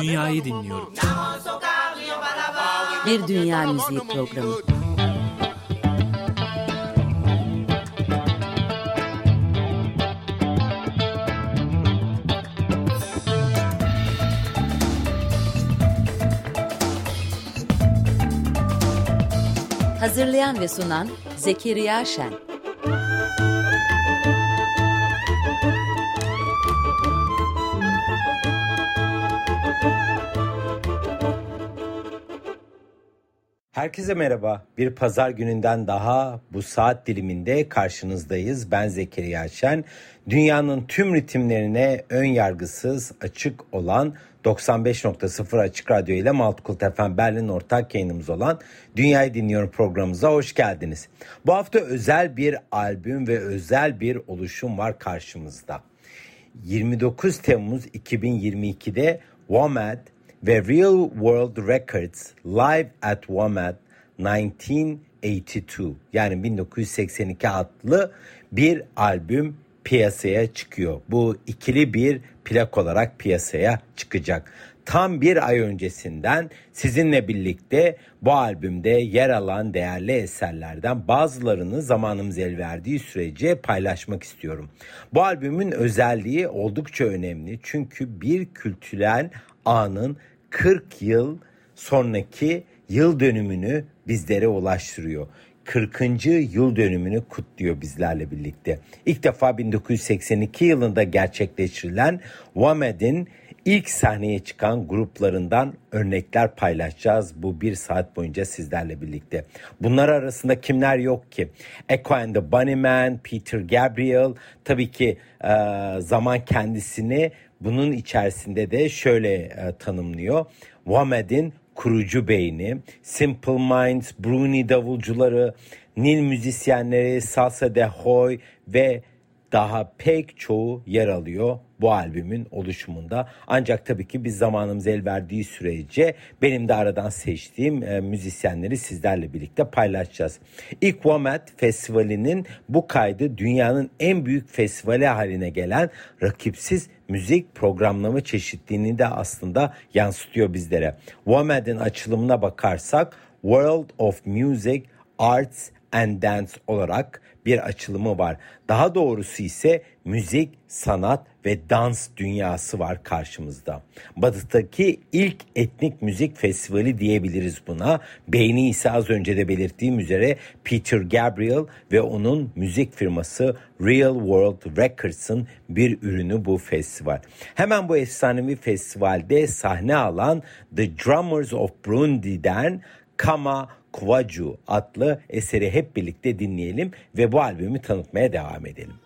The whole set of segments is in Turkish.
Dünyayı dinliyorum. Bir Dünya Müziği Programı. Hazırlayan ve sunan Zekeriya Şen. Herkese merhaba. Bir pazar gününden daha bu saat diliminde karşınızdayız. Ben Zekeriya Şen. Dünyanın tüm ritimlerine ön yargısız, açık olan 95.0 Açık Radyo ile Maltkult FM Berlin ortak yayınımız olan Dünyayı Dinliyorum programımıza hoş geldiniz. Bu hafta özel bir albüm ve özel bir oluşum var karşımızda. 29 Temmuz 2022'de WOMAD ve Real World Records Live at WOMAD 1982 yani 1982 adlı bir albüm piyasaya çıkıyor. Bu ikili bir plak olarak piyasaya çıkacak. Tam bir ay öncesinden sizinle birlikte bu albümde yer alan değerli eserlerden bazılarını zamanımız el verdiği sürece paylaşmak istiyorum. Bu albümün özelliği oldukça önemli çünkü bir kültürel anın 40 yıl sonraki yıl dönümünü bizlere ulaştırıyor. 40. yıl dönümünü kutluyor bizlerle birlikte. İlk defa 1982 yılında gerçekleştirilen WAMED'in ilk sahneye çıkan gruplarından örnekler paylaşacağız bu bir saat boyunca sizlerle birlikte. Bunlar arasında kimler yok ki? Echo and the Bunnymen, Peter Gabriel, tabii ki e, zaman kendisini bunun içerisinde de şöyle e, tanımlıyor. WAMED'in kurucu beyni, Simple Minds, Bruni davulcuları, Nil müzisyenleri, Salsa de Hoy ve daha pek çoğu yer alıyor bu albümün oluşumunda. Ancak tabii ki biz zamanımız el verdiği sürece benim de aradan seçtiğim e, müzisyenleri sizlerle birlikte paylaşacağız. İlk WOMAD Festivali'nin bu kaydı dünyanın en büyük festivali haline gelen rakipsiz müzik programlama çeşitliliğini de aslında yansıtıyor bizlere. WOMAD'in açılımına bakarsak World of Music, Arts and Dance olarak bir açılımı var. Daha doğrusu ise müzik, sanat ve dans dünyası var karşımızda. Batı'daki ilk etnik müzik festivali diyebiliriz buna. Beyni ise az önce de belirttiğim üzere Peter Gabriel ve onun müzik firması Real World Records'ın bir ürünü bu festival. Hemen bu efsanevi festivalde sahne alan The Drummers of Burundi'den Kama Kvaju adlı eseri hep birlikte dinleyelim ve bu albümü tanıtmaya devam edelim.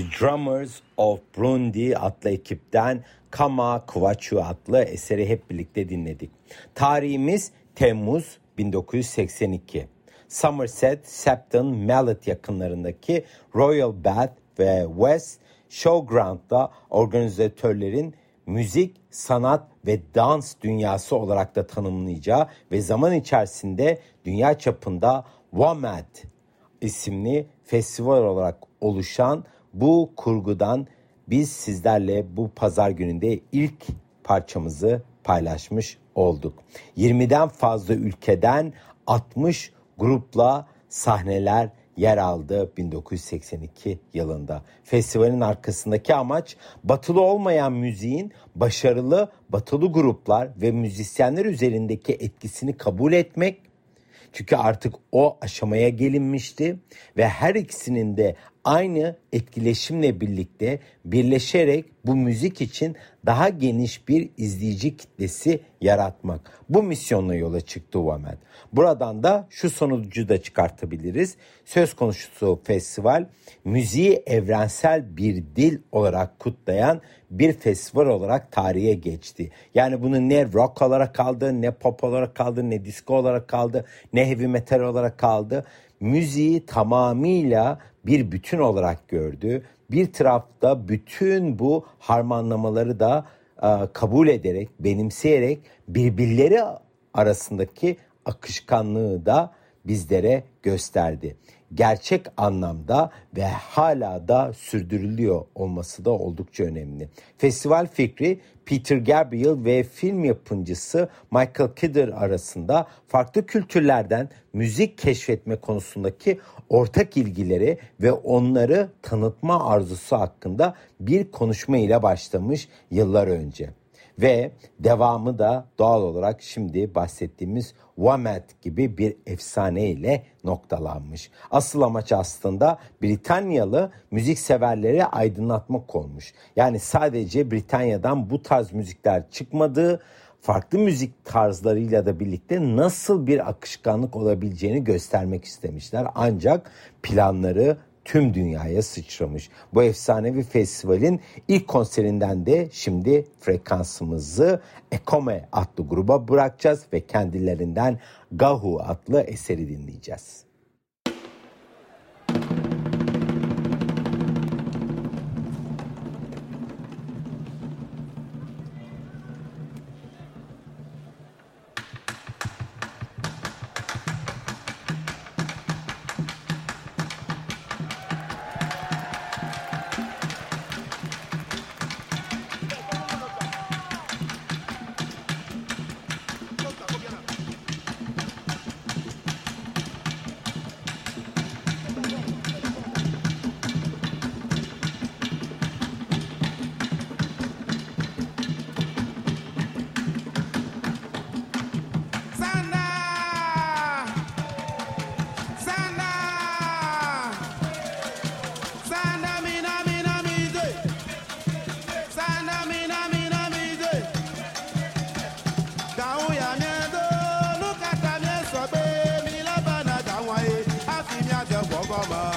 The Drummers of Burundi adlı ekipten Kama Kvachu adlı eseri hep birlikte dinledik. Tarihimiz Temmuz 1982. Somerset, Septon, Mallet yakınlarındaki Royal Bath ve West Showground'da organizatörlerin müzik, sanat ve dans dünyası olarak da tanımlayacağı ve zaman içerisinde dünya çapında WAMAD isimli festival olarak oluşan bu kurgudan biz sizlerle bu pazar gününde ilk parçamızı paylaşmış olduk. 20'den fazla ülkeden 60 grupla sahneler yer aldı 1982 yılında. Festivalin arkasındaki amaç batılı olmayan müziğin başarılı batılı gruplar ve müzisyenler üzerindeki etkisini kabul etmek çünkü artık o aşamaya gelinmişti ve her ikisinin de aynı etkileşimle birlikte birleşerek bu müzik için daha geniş bir izleyici kitlesi yaratmak. Bu misyonla yola çıktı Vamed. Buradan da şu sonucu da çıkartabiliriz. Söz konusu festival müziği evrensel bir dil olarak kutlayan bir festival olarak tarihe geçti. Yani bunu ne rock olarak kaldı, ne pop olarak kaldı, ne disco olarak kaldı, ne heavy metal olarak kaldı. Müziği tamamıyla bir bütün olarak gördü. Bir tarafta bütün bu harmanlamaları da e, kabul ederek, benimseyerek birbirleri arasındaki akışkanlığı da bizlere gösterdi. Gerçek anlamda ve hala da sürdürülüyor olması da oldukça önemli. Festival fikri Peter Gabriel ve film yapımcısı Michael Kidder arasında farklı kültürlerden müzik keşfetme konusundaki ortak ilgileri ve onları tanıtma arzusu hakkında bir konuşma ile başlamış yıllar önce. Ve devamı da doğal olarak şimdi bahsettiğimiz Wamet gibi bir efsane ile noktalanmış. Asıl amaç aslında Britanyalı müzik severleri aydınlatmak olmuş. Yani sadece Britanya'dan bu tarz müzikler çıkmadığı, farklı müzik tarzlarıyla da birlikte nasıl bir akışkanlık olabileceğini göstermek istemişler. Ancak planları tüm dünyaya sıçramış. Bu efsanevi festivalin ilk konserinden de şimdi frekansımızı Ekome adlı gruba bırakacağız ve kendilerinden Gahu adlı eseri dinleyeceğiz. Obama.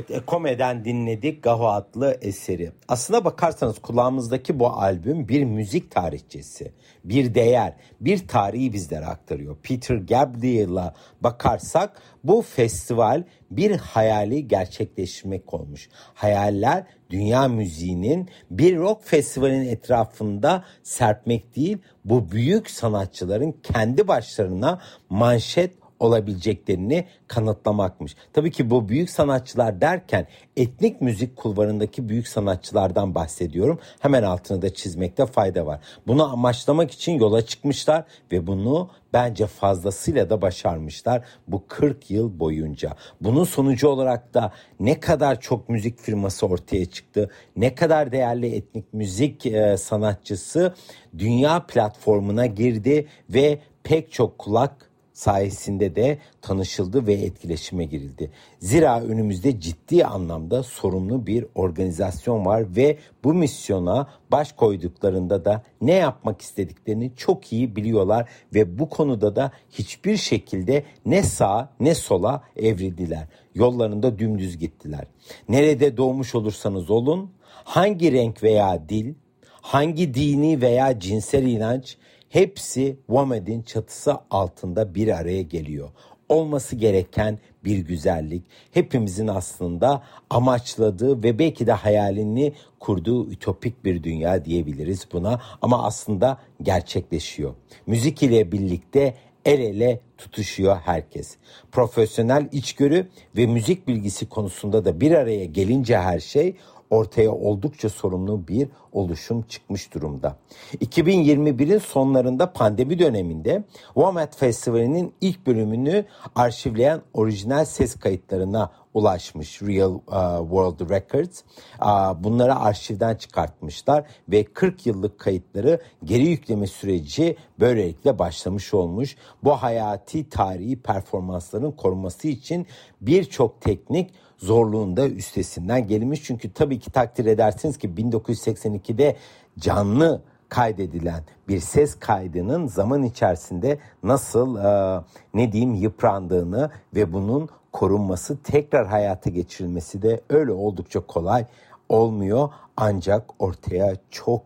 Evet, Ekome'den dinledik Gaho adlı eseri. Aslına bakarsanız kulağımızdaki bu albüm bir müzik tarihçesi, bir değer, bir tarihi bizlere aktarıyor. Peter Gabriel'a bakarsak bu festival bir hayali gerçekleştirmek olmuş. Hayaller dünya müziğinin bir rock festivalinin etrafında serpmek değil, bu büyük sanatçıların kendi başlarına manşet olabileceklerini kanıtlamakmış. Tabii ki bu büyük sanatçılar derken etnik müzik kulvarındaki büyük sanatçılardan bahsediyorum. Hemen altını da çizmekte fayda var. Bunu amaçlamak için yola çıkmışlar ve bunu bence fazlasıyla da başarmışlar bu 40 yıl boyunca. Bunun sonucu olarak da ne kadar çok müzik firması ortaya çıktı, ne kadar değerli etnik müzik e, sanatçısı dünya platformuna girdi ve pek çok kulak sayesinde de tanışıldı ve etkileşime girildi. Zira önümüzde ciddi anlamda sorumlu bir organizasyon var ve bu misyona baş koyduklarında da ne yapmak istediklerini çok iyi biliyorlar ve bu konuda da hiçbir şekilde ne sağa ne sola evrildiler. Yollarında dümdüz gittiler. Nerede doğmuş olursanız olun, hangi renk veya dil, hangi dini veya cinsel inanç hepsi WOMED'in çatısı altında bir araya geliyor. olması gereken bir güzellik. Hepimizin aslında amaçladığı ve belki de hayalini kurduğu ütopik bir dünya diyebiliriz buna ama aslında gerçekleşiyor. Müzik ile birlikte el ele tutuşuyor herkes. Profesyonel içgörü ve müzik bilgisi konusunda da bir araya gelince her şey ortaya oldukça sorumlu bir oluşum çıkmış durumda. 2021'in sonlarında pandemi döneminde WOMAD Festivali'nin ilk bölümünü arşivleyen orijinal ses kayıtlarına ulaşmış Real uh, World Records. Uh, bunları arşivden çıkartmışlar ve 40 yıllık kayıtları geri yükleme süreci böylelikle başlamış olmuş. Bu hayati tarihi performansların korunması için birçok teknik zorluğunda üstesinden gelmiş. Çünkü tabii ki takdir edersiniz ki 1982'de canlı kaydedilen bir ses kaydının zaman içerisinde nasıl e, ne diyeyim yıprandığını ve bunun korunması tekrar hayata geçirilmesi de öyle oldukça kolay olmuyor ancak ortaya çok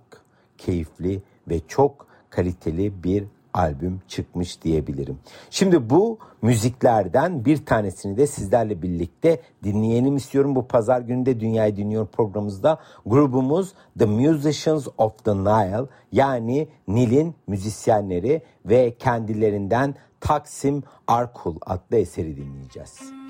keyifli ve çok kaliteli bir albüm çıkmış diyebilirim. Şimdi bu müziklerden bir tanesini de sizlerle birlikte dinleyelim istiyorum. Bu pazar günü Dünyayı Dinliyor programımızda grubumuz The Musicians of the Nile yani Nil'in müzisyenleri ve kendilerinden Taksim Arkul adlı eseri dinleyeceğiz.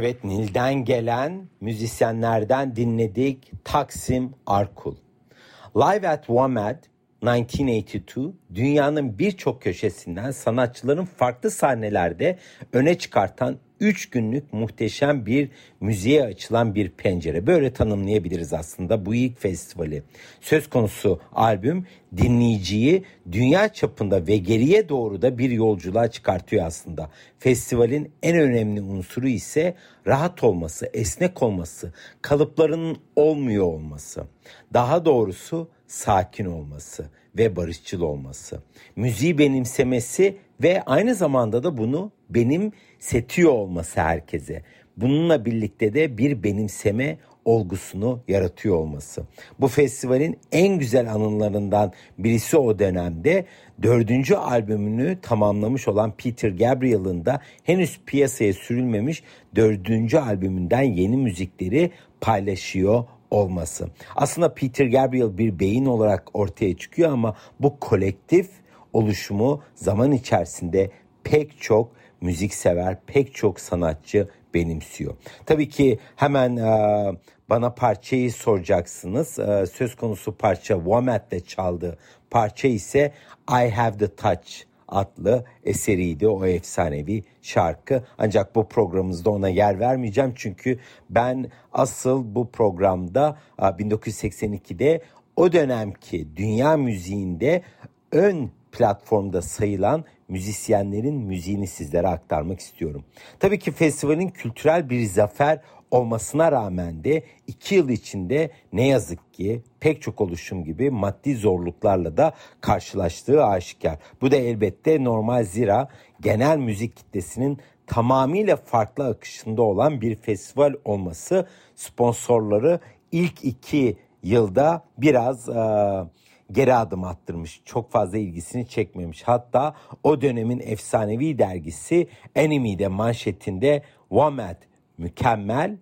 Evet Nil'den gelen müzisyenlerden dinledik Taksim Arkul. Live at WOMAD 1982 dünyanın birçok köşesinden sanatçıların farklı sahnelerde öne çıkartan 3 günlük muhteşem bir müziğe açılan bir pencere. Böyle tanımlayabiliriz aslında bu ilk festivali. Söz konusu albüm dinleyiciyi dünya çapında ve geriye doğru da bir yolculuğa çıkartıyor aslında. Festivalin en önemli unsuru ise rahat olması, esnek olması, kalıplarının olmuyor olması. Daha doğrusu sakin olması ve barışçıl olması. Müziği benimsemesi ve aynı zamanda da bunu benim setiyor olması herkese. Bununla birlikte de bir benimseme olgusunu yaratıyor olması. Bu festivalin en güzel anılarından birisi o dönemde dördüncü albümünü tamamlamış olan Peter Gabriel'ın da henüz piyasaya sürülmemiş dördüncü albümünden yeni müzikleri paylaşıyor olması. Aslında Peter Gabriel bir beyin olarak ortaya çıkıyor ama bu kolektif oluşumu zaman içerisinde pek çok müziksever, pek çok sanatçı benimsiyor. Tabii ki hemen e, bana parçayı soracaksınız. E, söz konusu parça Womad'de çaldığı parça ise I Have The Touch adlı eseriydi o efsanevi şarkı. Ancak bu programımızda ona yer vermeyeceğim çünkü ben asıl bu programda 1982'de o dönemki dünya müziğinde ön platformda sayılan müzisyenlerin müziğini sizlere aktarmak istiyorum. Tabii ki festivalin kültürel bir zafer olmasına rağmen de iki yıl içinde ne yazık ki pek çok oluşum gibi maddi zorluklarla da karşılaştığı aşikar. Bu da elbette normal zira genel müzik kitlesinin tamamıyla farklı akışında olan bir festival olması sponsorları ilk iki yılda biraz e, geri adım attırmış. Çok fazla ilgisini çekmemiş. Hatta o dönemin efsanevi dergisi Enemy'de manşetinde WOMAD mükemmel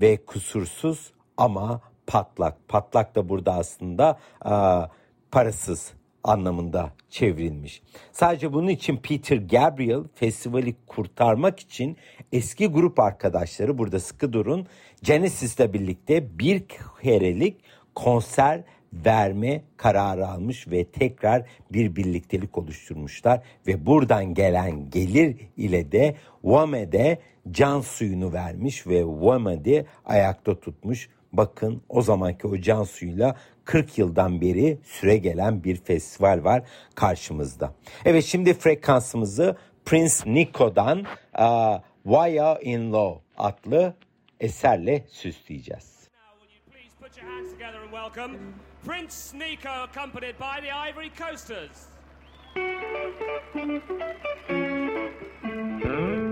ve kusursuz ama patlak. Patlak da burada aslında e, parasız anlamında çevrilmiş. Sadece bunun için Peter Gabriel festivali kurtarmak için eski grup arkadaşları burada sıkı durun Genesis'le birlikte bir kerelik konser verme kararı almış ve tekrar bir birliktelik oluşturmuşlar ve buradan gelen gelir ile de Wame'de can suyunu vermiş ve Wame'de ayakta tutmuş. Bakın o zamanki o can suyuyla 40 yıldan beri süre gelen bir festival var karşımızda. Evet şimdi frekansımızı Prince Nico'dan uh, Why Are In Law adlı eserle süsleyeceğiz. Put Prince Sneaker, accompanied by the Ivory Coasters. Hmm?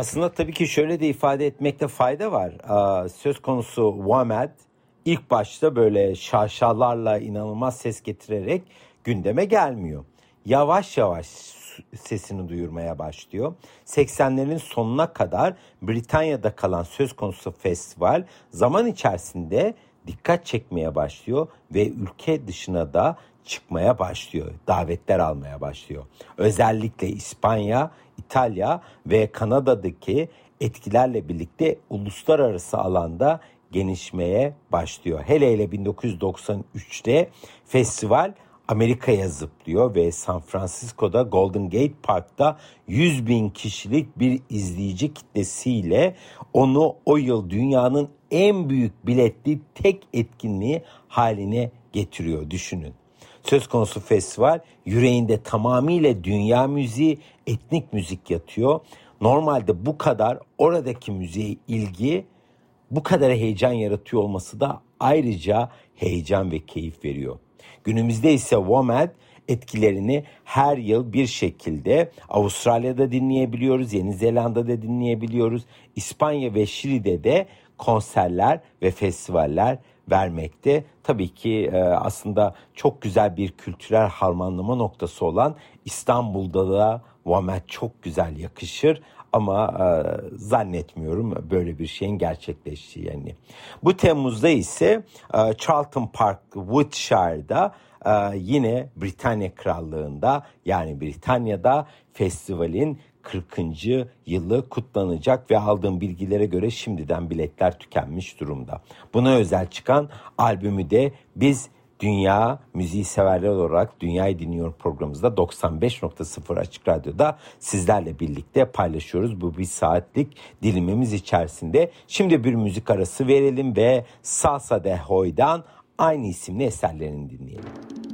Aslında tabii ki şöyle de ifade etmekte fayda var. Söz konusu WAMED ilk başta böyle şaşalarla inanılmaz ses getirerek gündeme gelmiyor. Yavaş yavaş sesini duyurmaya başlıyor. 80'lerin sonuna kadar Britanya'da kalan söz konusu festival zaman içerisinde dikkat çekmeye başlıyor ve ülke dışına da çıkmaya başlıyor. Davetler almaya başlıyor. Özellikle İspanya, İtalya ve Kanada'daki etkilerle birlikte uluslararası alanda genişmeye başlıyor. Hele hele 1993'te festival Amerika'ya zıplıyor ve San Francisco'da Golden Gate Park'ta 100 bin kişilik bir izleyici kitlesiyle onu o yıl dünyanın en büyük biletli tek etkinliği haline getiriyor düşünün. Söz konusu festival yüreğinde tamamıyla dünya müziği, etnik müzik yatıyor. Normalde bu kadar oradaki müziğe ilgi bu kadar heyecan yaratıyor olması da ayrıca heyecan ve keyif veriyor. Günümüzde ise WOMAD etkilerini her yıl bir şekilde Avustralya'da dinleyebiliyoruz, Yeni Zelanda'da dinleyebiliyoruz, İspanya ve Şili'de de konserler ve festivaller vermekte. Tabii ki e, aslında çok güzel bir kültürel harmanlama noktası olan İstanbul'da da WOMAD çok güzel yakışır ama e, zannetmiyorum böyle bir şeyin gerçekleşeceğini. Bu Temmuz'da ise e, Charlton Park, Woodshire'da e, yine Britanya Krallığı'nda yani Britanya'da festivalin 40. yılı kutlanacak ve aldığım bilgilere göre şimdiden biletler tükenmiş durumda. Buna özel çıkan albümü de biz Dünya Müziği Severler olarak Dünyayı Dinliyor programımızda 95.0 Açık Radyo'da sizlerle birlikte paylaşıyoruz. Bu bir saatlik dilimimiz içerisinde. Şimdi bir müzik arası verelim ve Salsa de Hoy'dan aynı isimli eserlerini dinleyelim.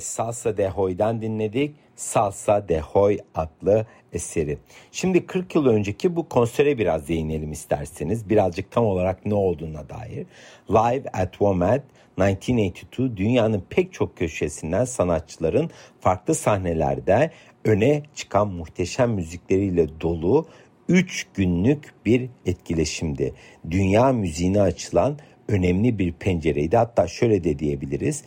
Salsa de Hoy'dan dinledik. Salsa de Hoy adlı eseri. Şimdi 40 yıl önceki bu konsere biraz değinelim isterseniz. Birazcık tam olarak ne olduğuna dair. Live at WOMAD 1982 dünyanın pek çok köşesinden sanatçıların farklı sahnelerde öne çıkan muhteşem müzikleriyle dolu 3 günlük bir etkileşimdi. Dünya müziğine açılan önemli bir pencereydi. Hatta şöyle de diyebiliriz.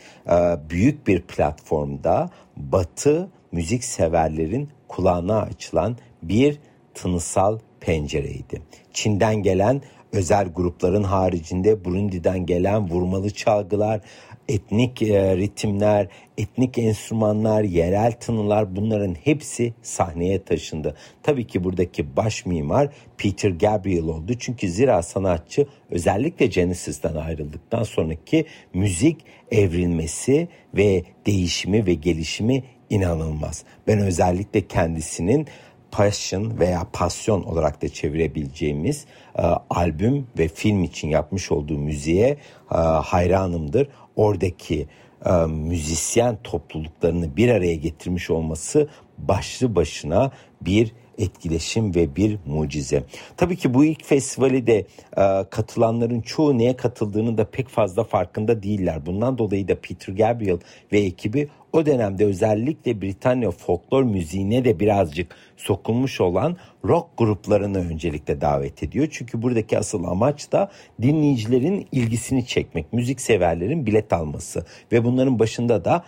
Büyük bir platformda Batı müzik severlerin kulağına açılan bir tınısal pencereydi. Çin'den gelen özel grupların haricinde Burundi'den gelen vurmalı çalgılar, etnik e, ritimler, etnik enstrümanlar, yerel tınılar bunların hepsi sahneye taşındı. Tabii ki buradaki baş mimar Peter Gabriel oldu. Çünkü zira sanatçı özellikle Genesis'ten ayrıldıktan sonraki müzik evrilmesi ve değişimi ve gelişimi inanılmaz. Ben özellikle kendisinin passion veya pasyon olarak da çevirebileceğimiz e, albüm ve film için yapmış olduğu müziğe e, hayranımdır. Oradaki e, müzisyen topluluklarını bir araya getirmiş olması başlı başına bir etkileşim ve bir mucize. Tabii ki bu ilk festivali de e, katılanların çoğu neye katıldığını da pek fazla farkında değiller. Bundan dolayı da Peter Gabriel ve ekibi o dönemde özellikle Britanya folklor müziğine de birazcık sokulmuş olan rock gruplarını öncelikle davet ediyor. Çünkü buradaki asıl amaç da dinleyicilerin ilgisini çekmek, müzik severlerin bilet alması ve bunların başında da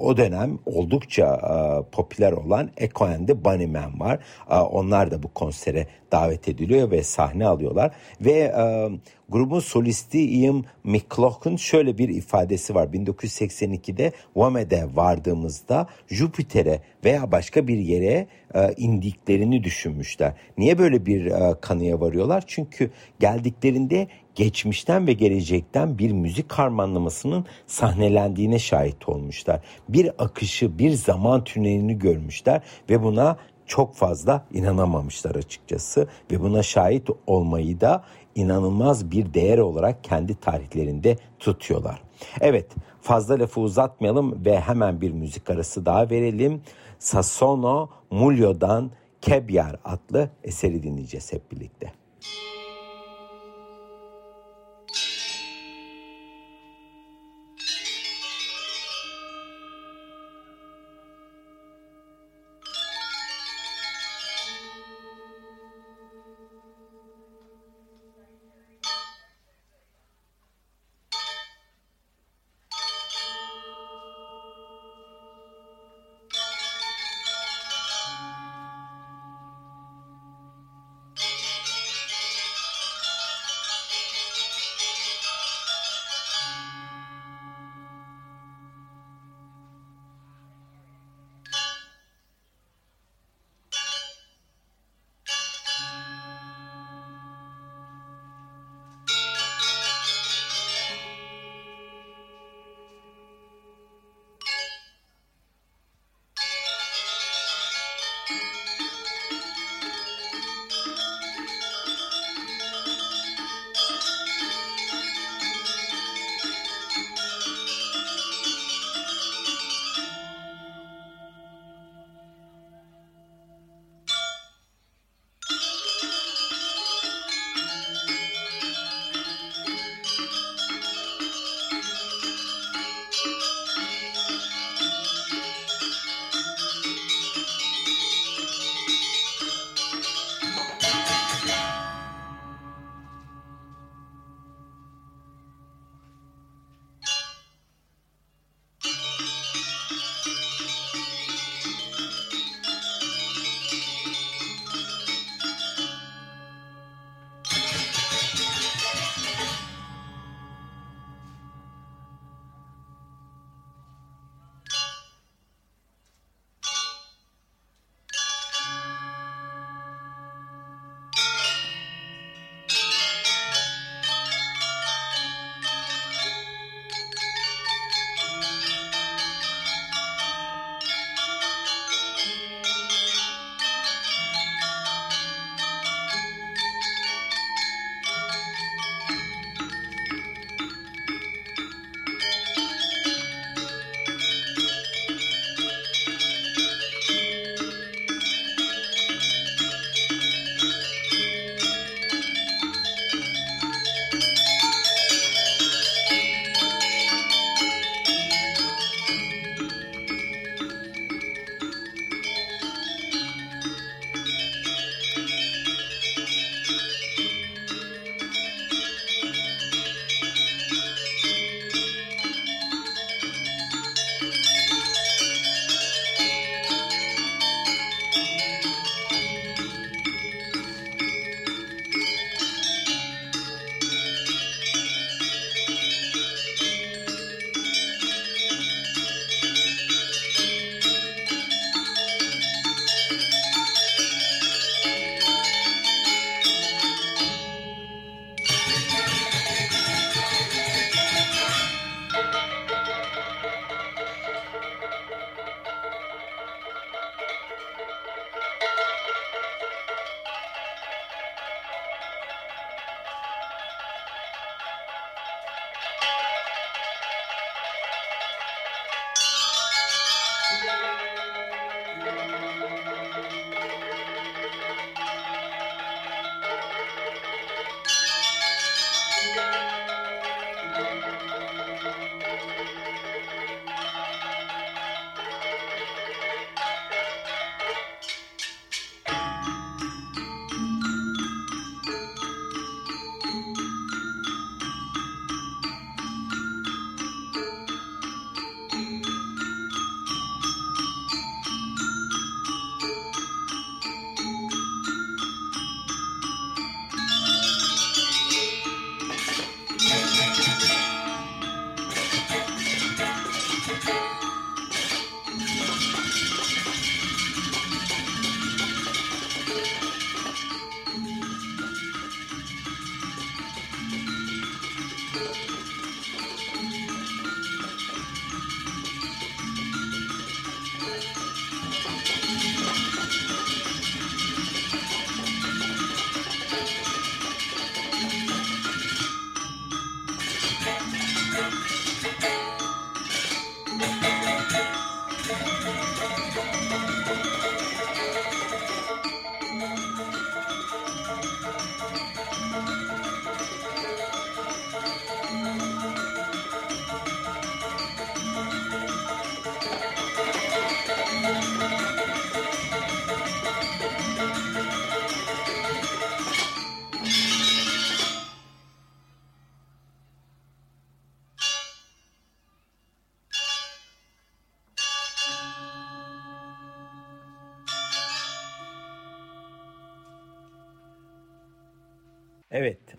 o dönem oldukça popüler olan Echo and the Bunnymen var. Onlar da bu konsere davet ediliyor ve sahne alıyorlar ve grubun solisti Ian McLaughlin şöyle bir ifadesi var. 1982'de Wame'de vardığımızda Jüpiter'e veya başka bir yere e, indiklerini düşünmüşler. Niye böyle bir e, kanıya varıyorlar? Çünkü geldiklerinde geçmişten ve gelecekten bir müzik harmanlamasının sahnelendiğine şahit olmuşlar. Bir akışı, bir zaman tünelini görmüşler ve buna çok fazla inanamamışlar açıkçası ve buna şahit olmayı da inanılmaz bir değer olarak kendi tarihlerinde tutuyorlar. Evet fazla lafı uzatmayalım ve hemen bir müzik arası daha verelim. Sassono Mulio'dan Kebyar adlı eseri dinleyeceğiz hep birlikte.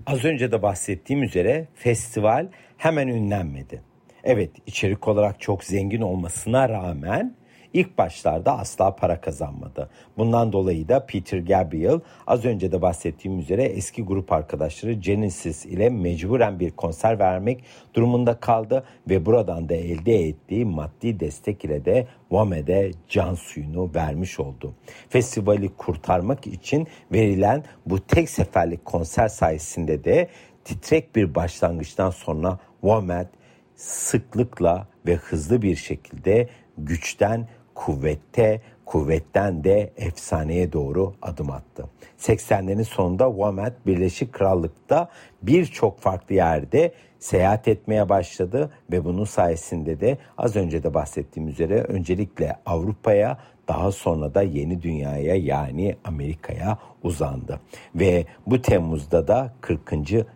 Az önce de bahsettiğim üzere festival hemen ünlenmedi. Evet, içerik olarak çok zengin olmasına rağmen ilk başlarda asla para kazanmadı. Bundan dolayı da Peter Gabriel az önce de bahsettiğim üzere eski grup arkadaşları Genesis ile mecburen bir konser vermek durumunda kaldı ve buradan da elde ettiği maddi destek ile de Wame'de can suyunu vermiş oldu. Festivali kurtarmak için verilen bu tek seferlik konser sayesinde de titrek bir başlangıçtan sonra Wamed sıklıkla ve hızlı bir şekilde güçten kuvvette, kuvvetten de efsaneye doğru adım attı. 80'lerin sonunda Wamet Birleşik Krallık'ta birçok farklı yerde seyahat etmeye başladı ve bunun sayesinde de az önce de bahsettiğim üzere öncelikle Avrupa'ya daha sonra da yeni dünyaya yani Amerika'ya uzandı. Ve bu Temmuz'da da 40.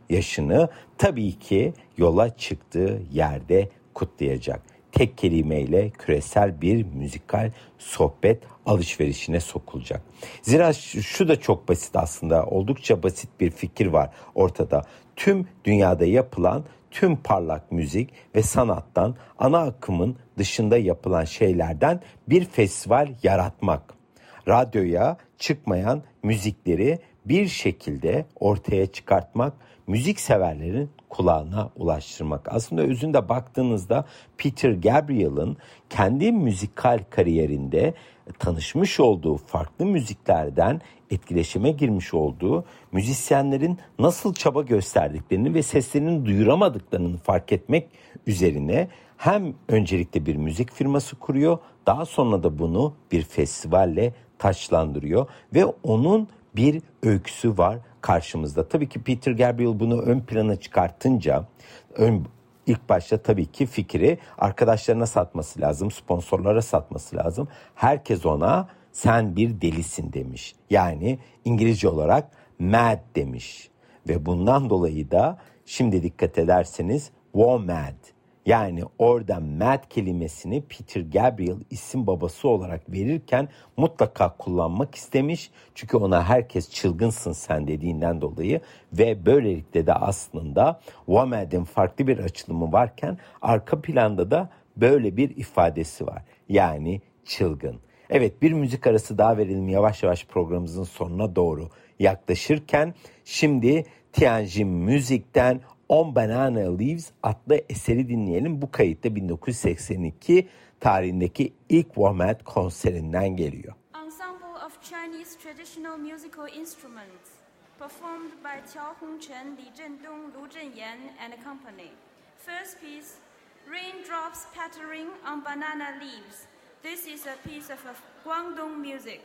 yaşını tabii ki yola çıktığı yerde kutlayacak tek kelimeyle küresel bir müzikal sohbet alışverişine sokulacak. Zira şu da çok basit aslında oldukça basit bir fikir var ortada. Tüm dünyada yapılan tüm parlak müzik ve sanattan ana akımın dışında yapılan şeylerden bir festival yaratmak. Radyoya çıkmayan müzikleri bir şekilde ortaya çıkartmak müzik severlerin kulağına ulaştırmak. Aslında özünde baktığınızda Peter Gabriel'ın kendi müzikal kariyerinde tanışmış olduğu farklı müziklerden etkileşime girmiş olduğu müzisyenlerin nasıl çaba gösterdiklerini ve seslerini duyuramadıklarını fark etmek üzerine hem öncelikle bir müzik firması kuruyor daha sonra da bunu bir festivalle taçlandırıyor ve onun bir öyküsü var karşımızda. Tabii ki Peter Gabriel bunu ön plana çıkartınca ön, ilk başta tabii ki fikri arkadaşlarına satması lazım, sponsorlara satması lazım. Herkes ona sen bir delisin demiş. Yani İngilizce olarak mad demiş. Ve bundan dolayı da şimdi dikkat ederseniz war mad yani orada Matt kelimesini Peter Gabriel isim babası olarak verirken mutlaka kullanmak istemiş. Çünkü ona herkes çılgınsın sen dediğinden dolayı ve böylelikle de aslında WOMAD'in farklı bir açılımı varken arka planda da böyle bir ifadesi var. Yani çılgın. Evet bir müzik arası daha verelim yavaş yavaş programımızın sonuna doğru yaklaşırken şimdi Tianjin Müzik'ten On Banana Leaves adlı eseri dinleyelim. Bu kayıtta 1982 tarihindeki ilk Womet konserinden geliyor. Ensemble of Chinese traditional musical instruments performed by Qiao Hongchen, Li Zhendong, Lu Zhenyan and company. First piece, Raindrops Pattering on Banana Leaves. This is a piece of Guangdong music.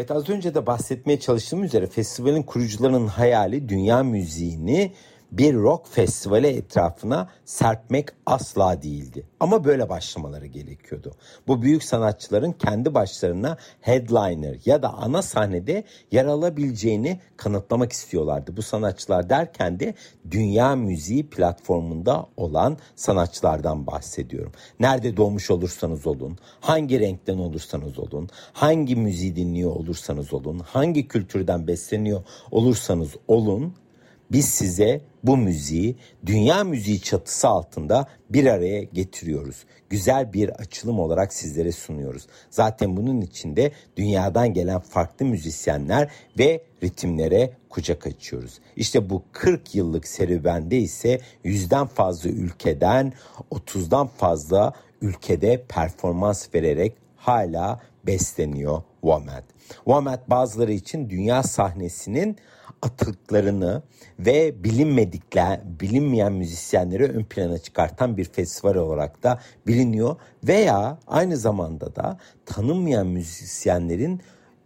Evet az önce de bahsetmeye çalıştığım üzere festivalin kurucularının hayali dünya müziğini bir rock festivali etrafına serpmek asla değildi. Ama böyle başlamaları gerekiyordu. Bu büyük sanatçıların kendi başlarına headliner ya da ana sahnede yer alabileceğini kanıtlamak istiyorlardı. Bu sanatçılar derken de dünya müziği platformunda olan sanatçılardan bahsediyorum. Nerede doğmuş olursanız olun, hangi renkten olursanız olun, hangi müziği dinliyor olursanız olun, hangi kültürden besleniyor olursanız olun biz size bu müziği dünya müziği çatısı altında bir araya getiriyoruz. Güzel bir açılım olarak sizlere sunuyoruz. Zaten bunun içinde dünyadan gelen farklı müzisyenler ve ritimlere kucak açıyoruz. İşte bu 40 yıllık serüvende ise yüzden fazla ülkeden 30'dan fazla ülkede performans vererek hala besleniyor WOMAD. WOMAD bazıları için dünya sahnesinin atıklarını ve bilinmedikler, bilinmeyen müzisyenleri ön plana çıkartan bir festival olarak da biliniyor. Veya aynı zamanda da tanınmayan müzisyenlerin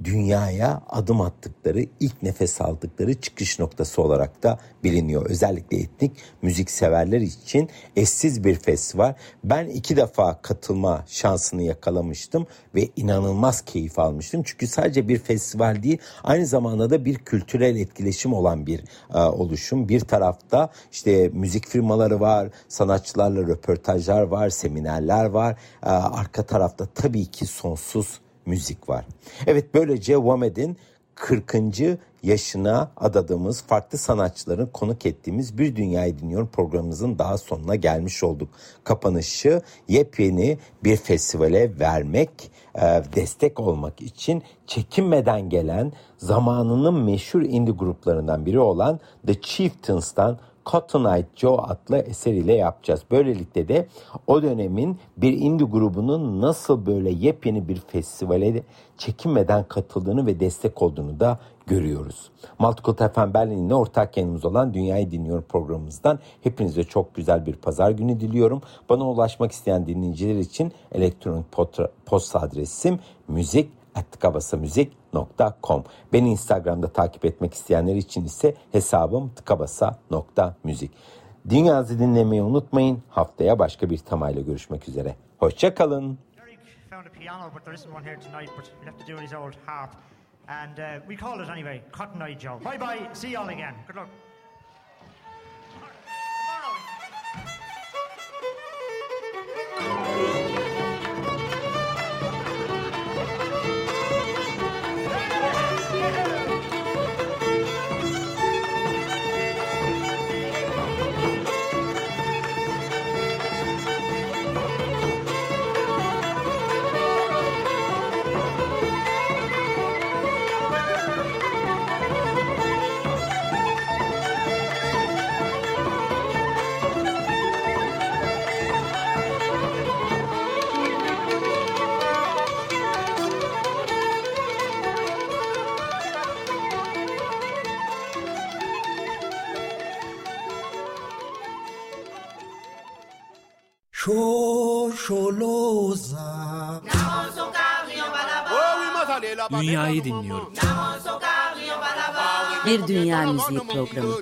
dünyaya adım attıkları, ilk nefes aldıkları çıkış noktası olarak da biliniyor. Özellikle etnik müzik severler için eşsiz bir festival. Ben iki defa katılma şansını yakalamıştım ve inanılmaz keyif almıştım. Çünkü sadece bir festival değil, aynı zamanda da bir kültürel etkileşim olan bir e, oluşum. Bir tarafta işte müzik firmaları var, sanatçılarla röportajlar var, seminerler var. E, arka tarafta tabii ki sonsuz müzik var. Evet böylece WOMED'in 40. yaşına adadığımız farklı sanatçıların konuk ettiğimiz Bir Dünyayı Dinliyorum programımızın daha sonuna gelmiş olduk. Kapanışı yepyeni bir festivale vermek, e, destek olmak için çekinmeden gelen zamanının meşhur indie gruplarından biri olan The Chieftains''dan Cotton Eye Joe adlı eseriyle yapacağız. Böylelikle de o dönemin bir indie grubunun nasıl böyle yepyeni bir festivale çekinmeden katıldığını ve destek olduğunu da görüyoruz. Multicult FM Berlin'le ortak yayınımız olan Dünyayı Dinliyorum programımızdan hepinize çok güzel bir pazar günü diliyorum. Bana ulaşmak isteyen dinleyiciler için elektronik posta adresim müzik tıkabasamüzik.com Beni Instagram'da takip etmek isteyenler için ise hesabım tıkabasa.müzik. Dünyazı dinlemeyi unutmayın. Haftaya başka bir temayla görüşmek üzere. Hoşçakalın. found. And uh, we call it anyway, Cotton Eye Joe. Bye bye, see y'all again. Good luck. Dünyayı dinliyorum. Bir dünya müziği programı.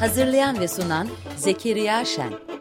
Hazırlayan ve sunan Zekeriya Şen.